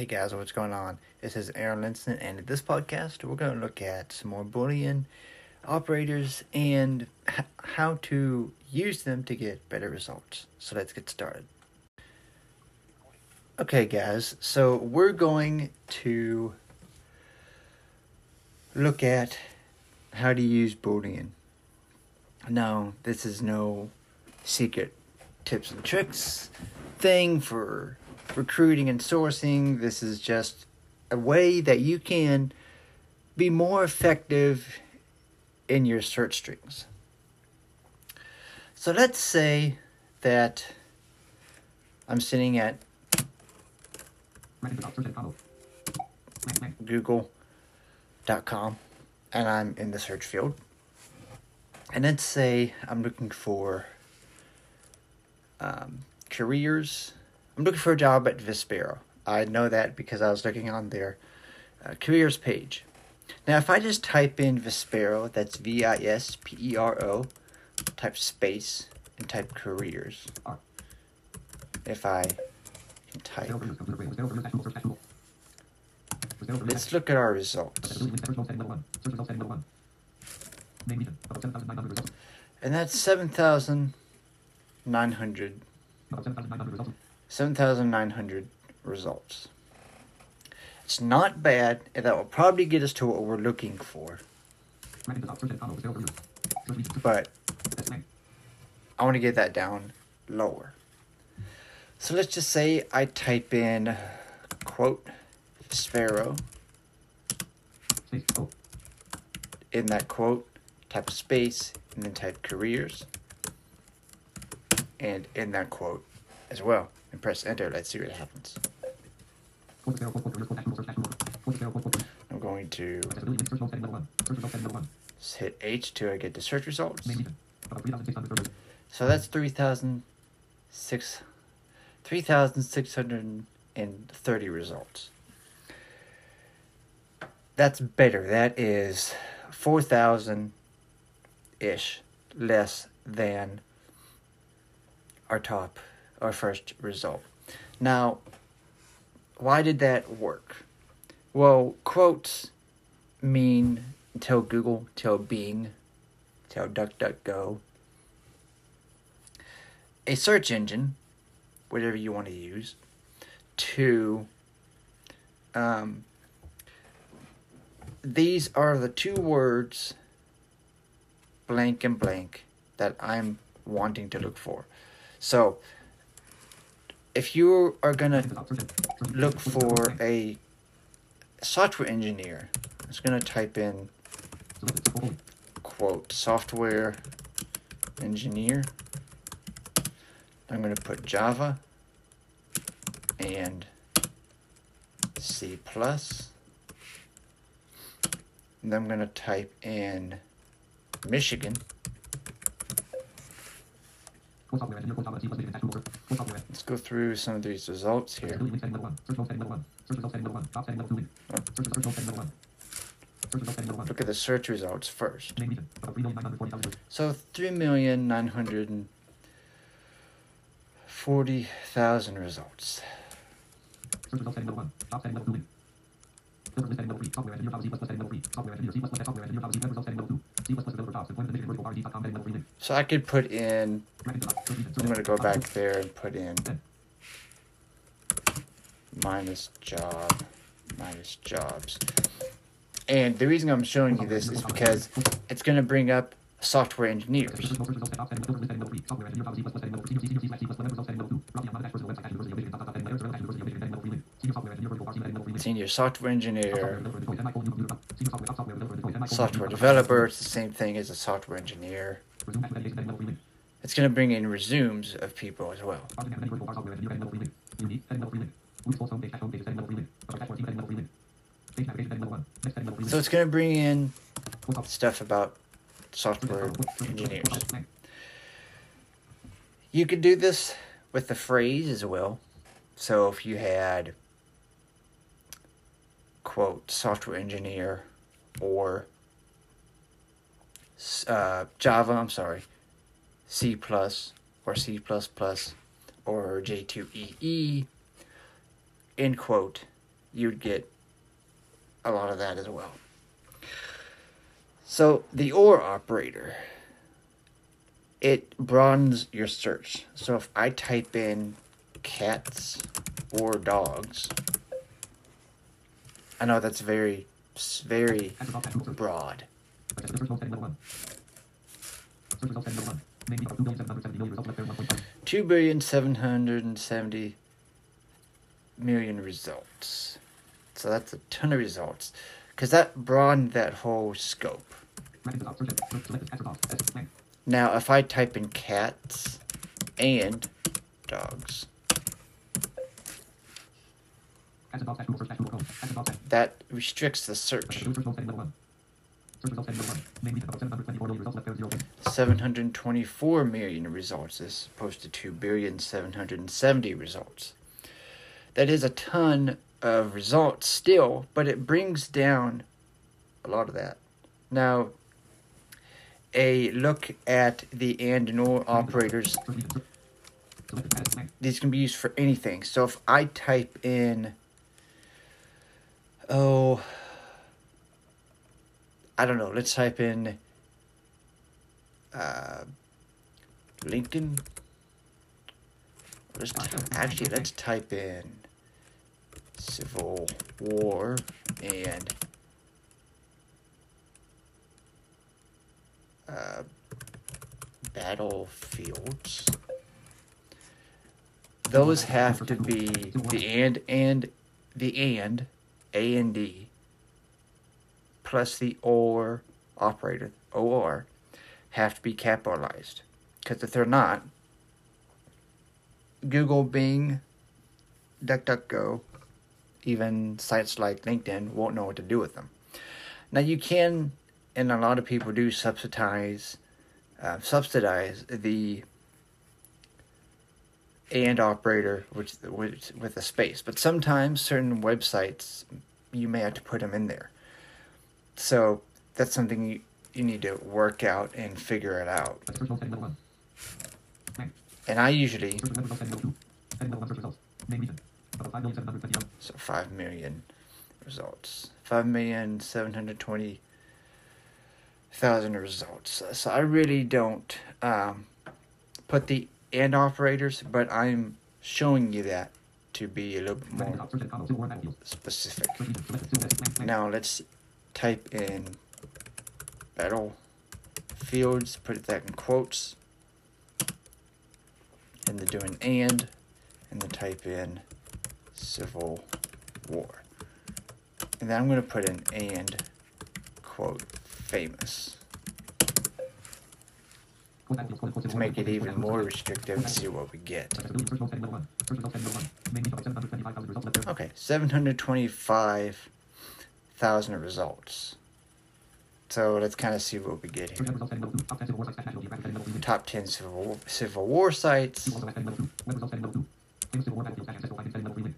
Hey guys, what's going on? This is Aaron Linson, and in this podcast, we're going to look at some more Boolean operators and h- how to use them to get better results. So let's get started. Okay, guys, so we're going to look at how to use Boolean. Now, this is no secret tips and tricks thing for recruiting and sourcing. This is just a way that you can be more effective in your search strings. So let's say that I'm sitting at google.com and I'm in the search field. And let's say I'm looking for um, careers I'm looking for a job at Vispero. I know that because I was looking on their uh, careers page. Now, if I just type in Vispero, that's V I S P E R O, type space, and type careers. If I can type. Let's look at our results. And that's 7,900. 7,900 results. It's not bad, and that will probably get us to what we're looking for. But I want to get that down lower. So let's just say I type in quote Vispero in that quote, type space, and then type careers, and in that quote as well and press enter. Let's see what happens. I'm going to hit H to get the search results. So that's 3,630 3, results. That's better. That is 4,000 ish less than our top our first result. Now, why did that work? Well, quotes mean tell Google, tell Bing, tell DuckDuckGo. A search engine, whatever you want to use, to um, these are the two words blank and blank that I'm wanting to look for. So if you are gonna look for a software engineer, I'm just gonna type in quote software engineer. I'm gonna put Java and C. And I'm gonna type in Michigan. Let's go through some of these results here. Look at the search results first. So 3,940,000 results. So I could put in, I'm going to go back there and put in minus job, minus jobs. And the reason I'm showing you this is because it's going to bring up software engineers. Senior software engineer, software developer, it's the same thing as a software engineer. It's going to bring in resumes of people as well. So it's going to bring in stuff about software engineers. You could do this with the phrase as well. So if you had, quote, software engineer or uh, Java, I'm sorry, C plus or C plus plus or J2EE, end quote, you'd get a lot of that as well. So the OR operator, it broadens your search. So if I type in cats or dogs, I know that's very, very broad. Two billion seven hundred and seventy million results. So that's a ton of results. Because that broadened that whole scope. Now, if I type in cats and dogs, that restricts the search. 724 million results as opposed to 2 billion 770 results. That is a ton of results still, but it brings down a lot of that. Now, a look at the and and or operators. These can be used for anything. So if I type in, oh, I don't know, let's type in uh, LinkedIn. Let's actually let's type in Civil War and uh, battlefields. Those have to be the and and the and A and D plus the or operator or have to be capitalized because if they're not, Google, Bing, DuckDuckGo, even sites like LinkedIn won't know what to do with them. Now you can and a lot of people do subsidize uh, subsidize the and operator which with with a space. But sometimes certain websites you may have to put them in there. So that's something you, you need to work out and figure it out. And i usually so 5 million results. 5 million 720 thousand results. So I really don't um, put the and operators, but I'm showing you that to be a little bit more specific. Now let's type in battlefields, put that in quotes, and then do an and, and then type in civil war. And then I'm going to put an and quote famous. To make it even more restrictive, and see what we get. Okay, 725,000 results. So let's kind of see what we get here. Top 10 Civil War, Civil War sites.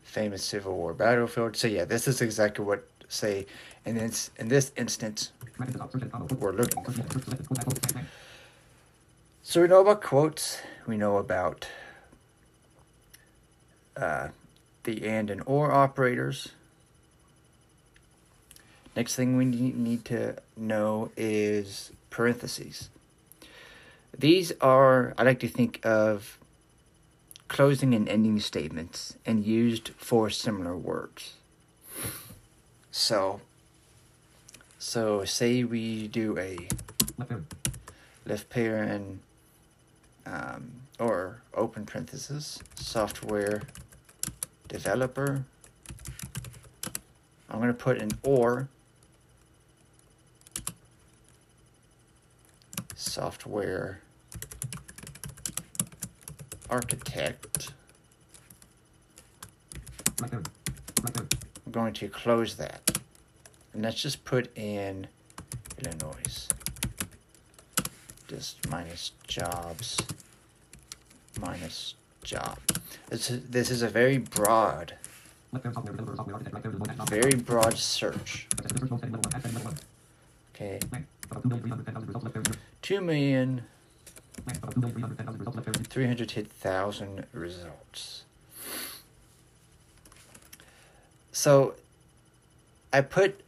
Famous Civil War battlefield. So yeah, this is exactly what say in this in this instance we're looking for. So we know about quotes. We know about uh, the and and or operators. Next thing we need to know is parentheses. These are, I like to think of closing and ending statements and used for similar words. So, so say we do a left parent um, or open parenthesis software developer. I'm going to put an or software architect. I'm going to close that. And let's just put in Illinois. Just minus jobs, minus job. This is, this is a very broad, very broad search. Okay. Two million three hundred thousand results. So I put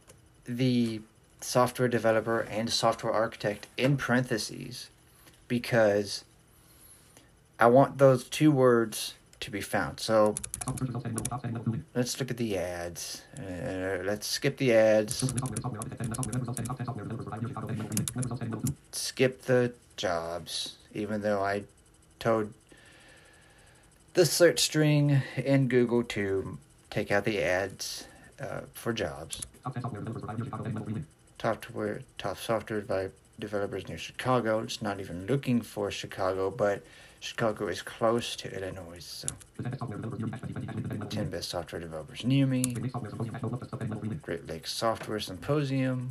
the software developer and software architect in parentheses because I want those two words to be found. So let's look at the ads. Uh, let's skip the ads. Skip the jobs, even though I told the search string in Google to take out the ads uh, for jobs. Software, top software by developers near Chicago. It's not even looking for Chicago, but Chicago is close to Illinois, so 10 best software developers near me. Great Lakes Software Symposium.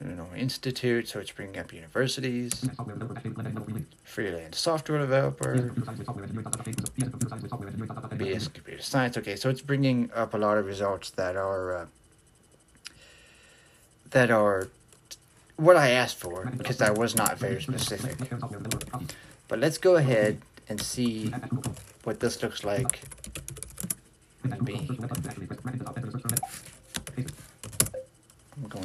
Illinois Institute, so it's bringing up universities. Freelance software developer. BS Computer Science. Okay, so it's bringing up a lot of results that are uh, that are what I asked for because I was not very specific. But let's go ahead and see what this looks like in Bing. I'm going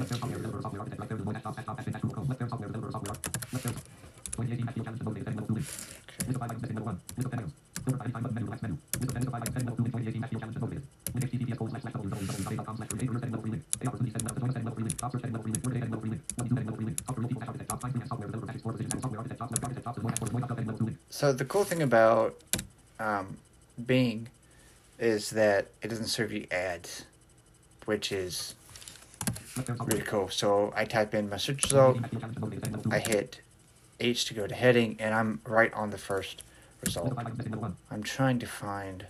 So the cool thing about um, Bing is that it doesn't serve you ads, which is really cool. So I type in my search result, I hit H to go to heading, and I'm right on the first result. I'm trying to find.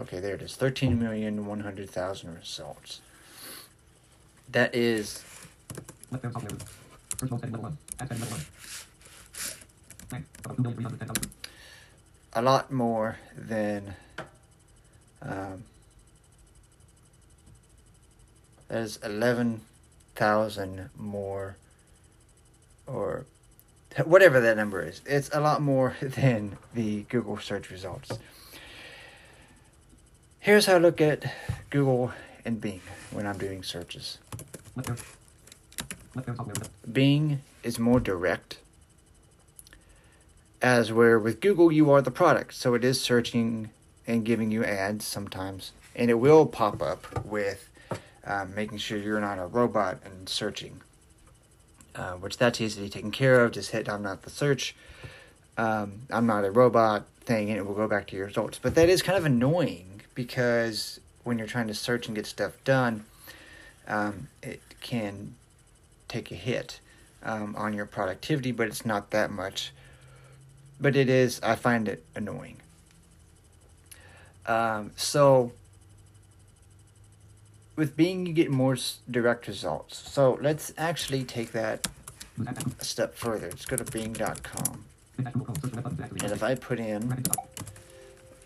Okay, there it is. 13,100,000 results. That is. A lot more than. Um, that is 11,000 more or whatever that number is. It's a lot more than the Google search results. Here's how I look at Google and Bing when I'm doing searches. Bing is more direct, as where with Google you are the product, so it is searching and giving you ads sometimes, and it will pop up with um, making sure you're not a robot and searching uh, which that's easily taken care of. Just hit I'm not the search. Um, I'm not a robot thing, and it will go back to your results. But that is kind of annoying because when you're trying to search and get stuff done, um, it can take a hit um, on your productivity, but it's not that much. But it is, I find it annoying. Um, so with Bing, you get more direct results. So let's actually take that a step further. Let's go to Bing.com. And if I put in,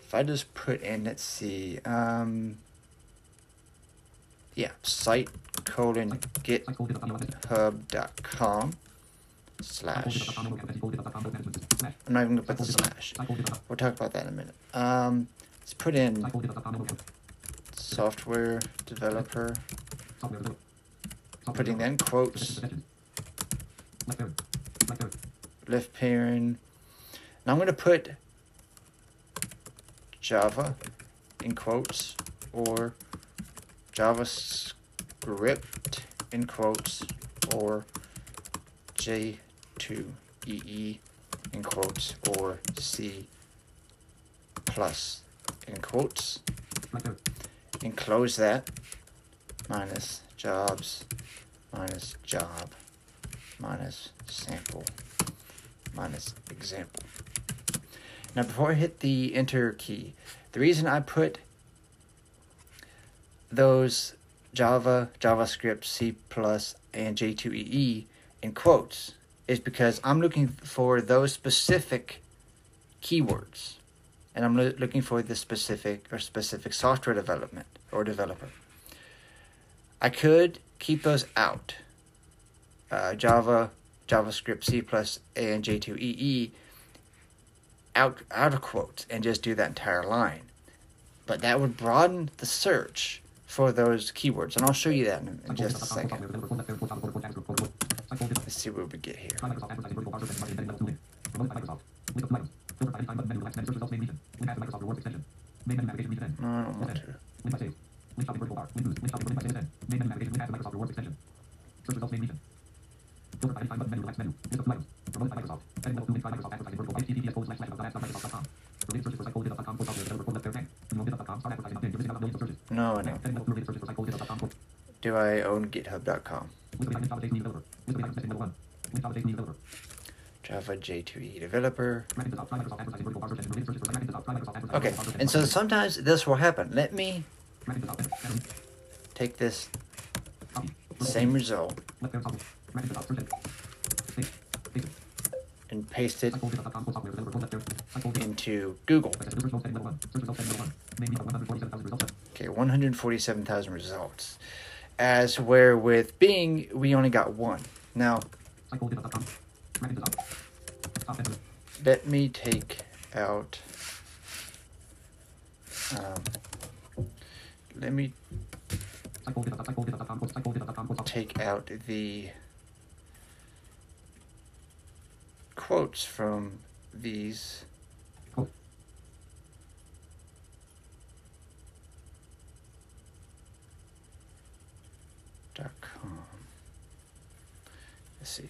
if I just put in, let's see, um, yeah, site colon github.com slash. I'm not even gonna put the slash. We'll talk about that in a minute. Um, let's put in software developer. Putting in quotes. Left pairing. Now I'm to put Java in quotes or JavaScript in quotes or J2EE in quotes or C plus in quotes. And close that. Minus jobs minus job minus sample minus example. Now before I hit the enter key, the reason I put those Java, JavaScript, C++, and J2EE in quotes is because I'm looking for those specific keywords and I'm lo- looking for the specific or specific software development or developer. I could keep those out. Uh, Java, JavaScript, C++, and J2EE out out of quotes and just do that entire line. but that would broaden the search for those keywords, and I'll show you that in, in just a second. Let's see what we get here. No, no. Do I own GitHub.com? Java J2E developer. Okay, and so sometimes this will happen. Let me take this same result and paste it into Google. Okay, 147,000 results. As where with Bing, we only got one. Now, let me take out. Um, let me take out the quotes from these. Dot com. Let's see.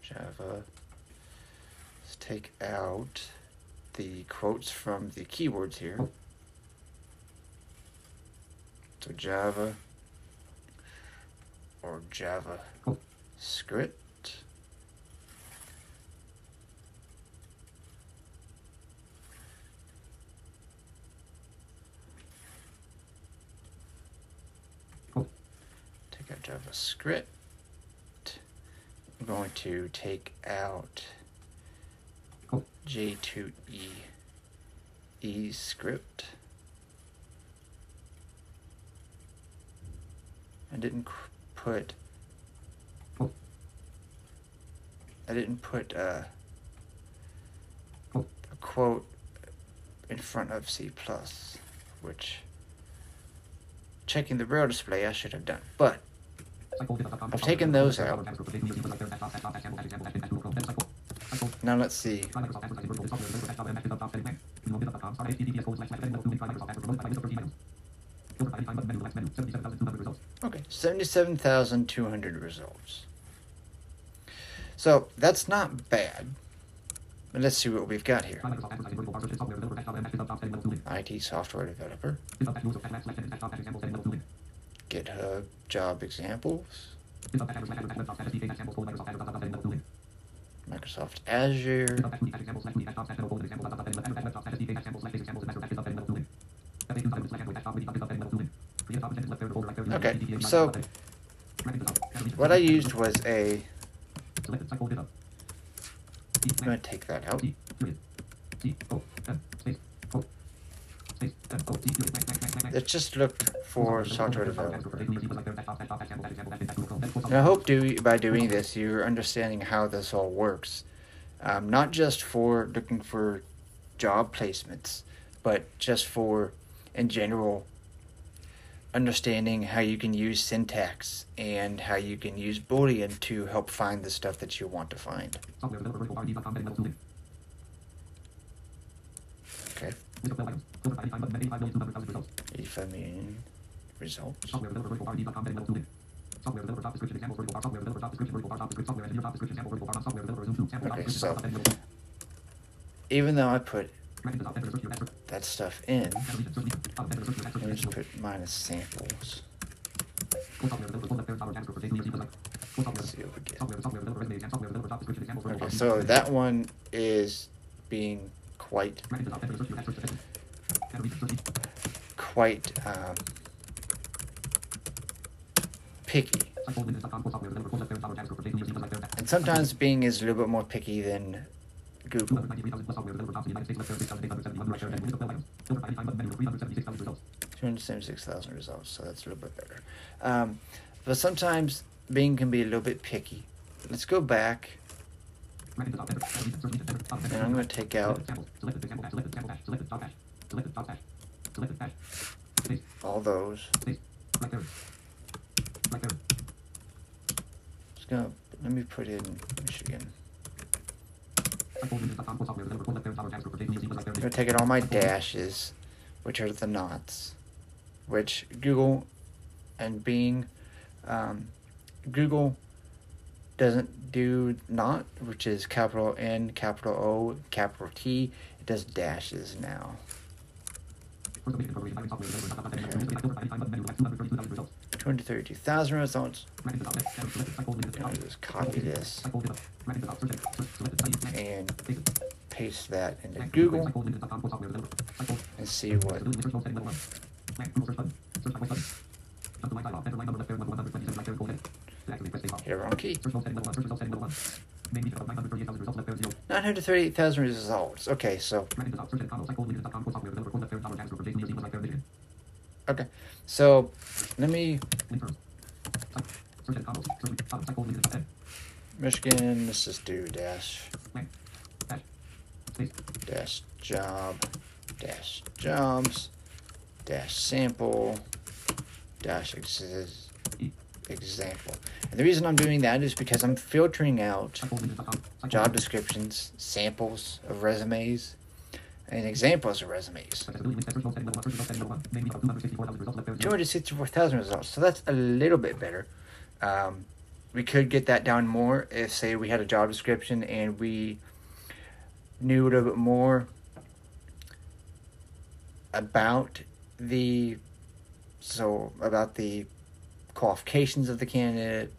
Java. Let's take out the quotes from the keywords here. So Java or Java script. Take out JavaScript. I'm going to take out J2E E script. I didn't put. I didn't put uh, a quote in front of C plus, which checking the braille display I should have done, but I've taken those out. Now let's see. Okay, 77,200 results. So that's not bad. But let's see what we've got here. IT software developer. GitHub job examples. Microsoft Azure. Okay, so what I used was a. I'm gonna take that out. Let's just look for software development. I hope do, by doing this you're understanding how this all works. Um, not just for looking for job placements, but just for, in general, understanding how you can use syntax and how you can use Boolean to help find the stuff that you want to find. Okay. 85 million results. Okay, so even though I put that stuff in, let me just put minus samples. Okay, so that one is being quite quite um, picky. And sometimes Bing is a little bit more picky than Google. 276,000 results, so that's a little bit better. Um, but sometimes Bing can be a little bit picky. Let's go back. And I'm going to take out all those. Just gonna let me put in Michigan. I'm gonna take out all my dashes, which are the nots, which Google and Bing, um, Google doesn't do not, which is capital N, capital O, capital T. It does dashes now. Two hundred thirty-two thousand results. I'll just copy this and paste that into Google and see what. Hit wrong key. 938,000 results. Okay, so. Okay, so let me. Michigan, let's just do dash. Dash job, dash jobs, dash sample, dash ex- example. And the reason I'm doing that is because I'm filtering out job descriptions, samples of resumes, and examples of resumes. 264,000 results, so that's a little bit better. Um, we could get that down more if, say, we had a job description and we knew a little bit more about the so about the qualifications of the candidate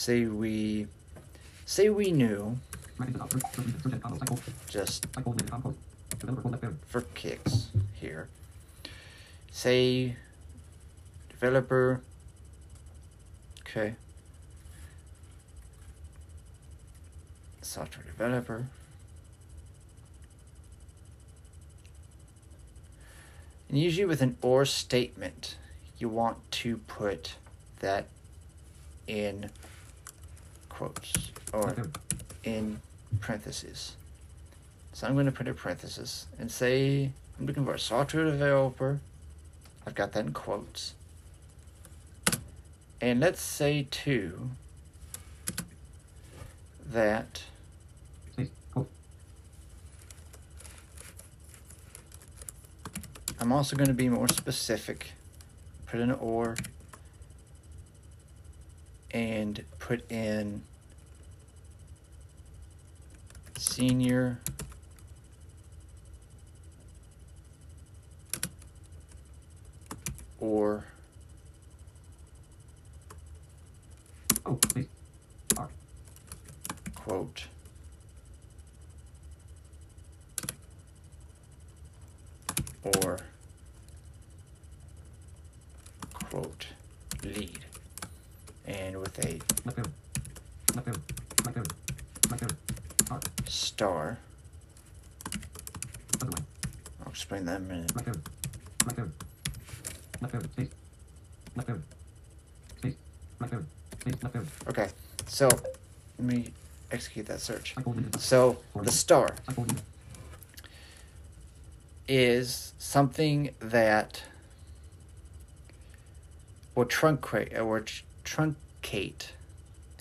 say we say we knew just for kicks here. Say developer okay. Software developer. And usually with an or statement you want to put that in quotes or in parentheses. So I'm going to put a parenthesis and say I'm looking for a software developer. I've got that in quotes. And let's say too that I'm also going to be more specific. Put in an or and put in senior or Oh, please. Quote or quote lead and with a Left field. Left field. Left field. Left field. R. star Other way. I'll explain that in a minute Left field. Left field. Left. Space. Left. Space. Left. Space. Left field. okay so let me execute that search Cycle into the so the star is something that will truncate uh, or tr- truncate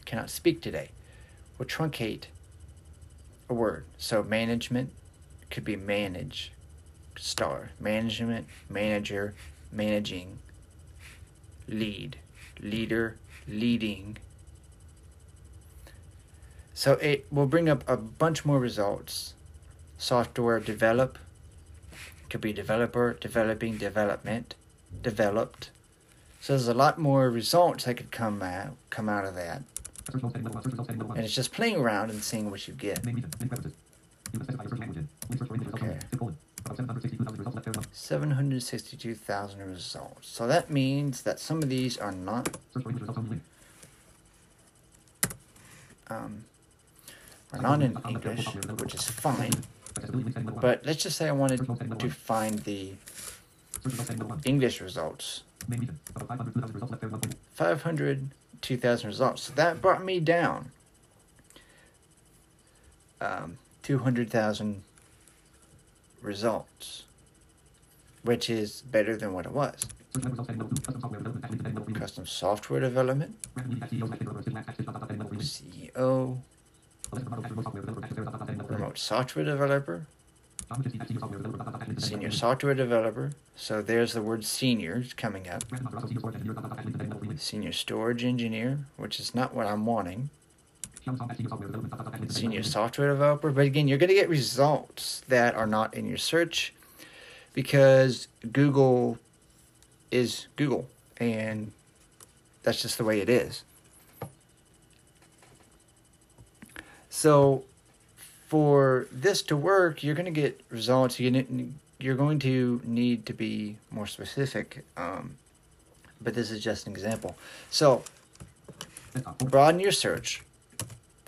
cannot speak today will truncate a word so management could be manage star management manager managing lead leader leading so it will bring up a bunch more results software develop could be developer, developing, development, developed. So there's a lot more results that could come out come out of that. And it's just playing around and seeing what you get. Okay. Only. Zip colon. About 762,000 results. So that means that some of these are not um, are not in English, which is fine. But let's just say I wanted to find the. English results. Main region. About 502,000 results. So that brought me down um, two hundred thousand results, which is better than what it was. Search web results heading level 2. Custom software development dash link to heading level 3. custom software development, Random meeting dash CEO slash Big Brother sitting dash system dot dot heading level 3. CEO, Alexa Bravado dash remote software developer dash Sarah dot dot heading level 3. remote software developer, John Wojcicki dash senior software developer dot dot dash link to heading senior level 3. software developer. So there's the word seniors coming up. Brandon Matarazzo senior storage engineer dot dot dash link to heading level 3. Senior storage engineer, which is not what I'm wanting. Senior software development dot dot dash link to heading Senior level 3. software developer. But again, you're going to get results that are not in your search because Google is Google. And that's just the way it is. So, for this to work, you're going to get results. You're going to need to be more specific. Um, but this is just an example. So, broaden your search,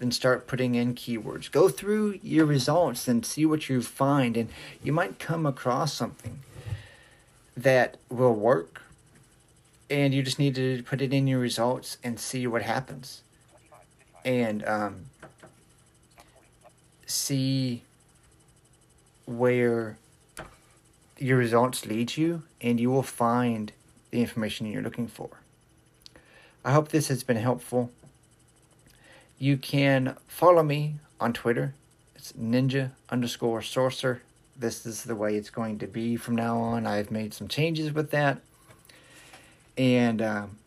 then start putting in keywords. Go through your results and see what you find, and you might come across something that will work. And you just need to put it in your results and see what happens. And um, see where your results lead you, and you will find the information you're looking for. I hope this has been helpful. You can follow me on Twitter. It's ninja underscore sourcer. This is the way it's going to be from now on. I've made some changes with that. And um,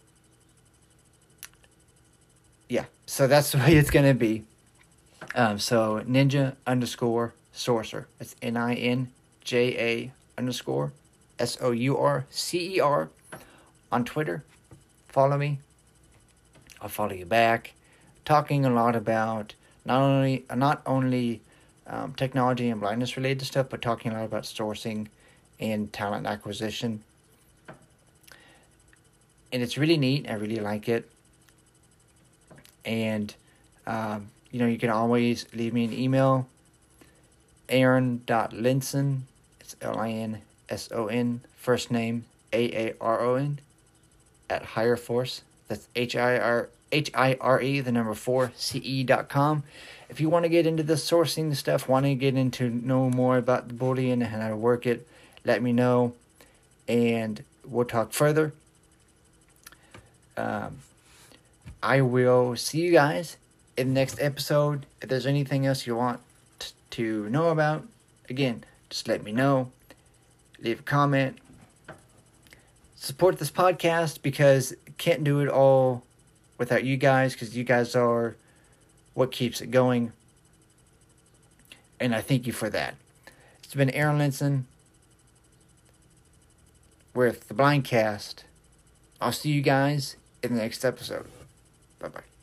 yeah, so that's the way it's going to be. Um, so ninja underscore sourcer. It's N I N J A underscore S O U R C E R on Twitter. Follow me. I'll follow you back. Talking a lot about not only not only um, technology and blindness related stuff, but talking a lot about sourcing and talent acquisition. And it's really neat. I really like it. And um, you know, you can always leave me an email. Aaron.linson. It's L I N S O N. First name A A R O N. At Higher Force. That's H I R H I R E, the number four, C E dot com. If you want to get into the sourcing stuff, want to get into know more about the Boolean and how to work it, let me know, and we'll talk further. Um, I will see you guys in the next episode. If there's anything else you want t- to know about, again, just let me know. Leave a comment. Support this podcast because can't do it all without you guys because you guys are what keeps it going. And I thank you for that. It's been Aaron Linson with the Blindcast. I'll see you guys in the next episode. Bye bye.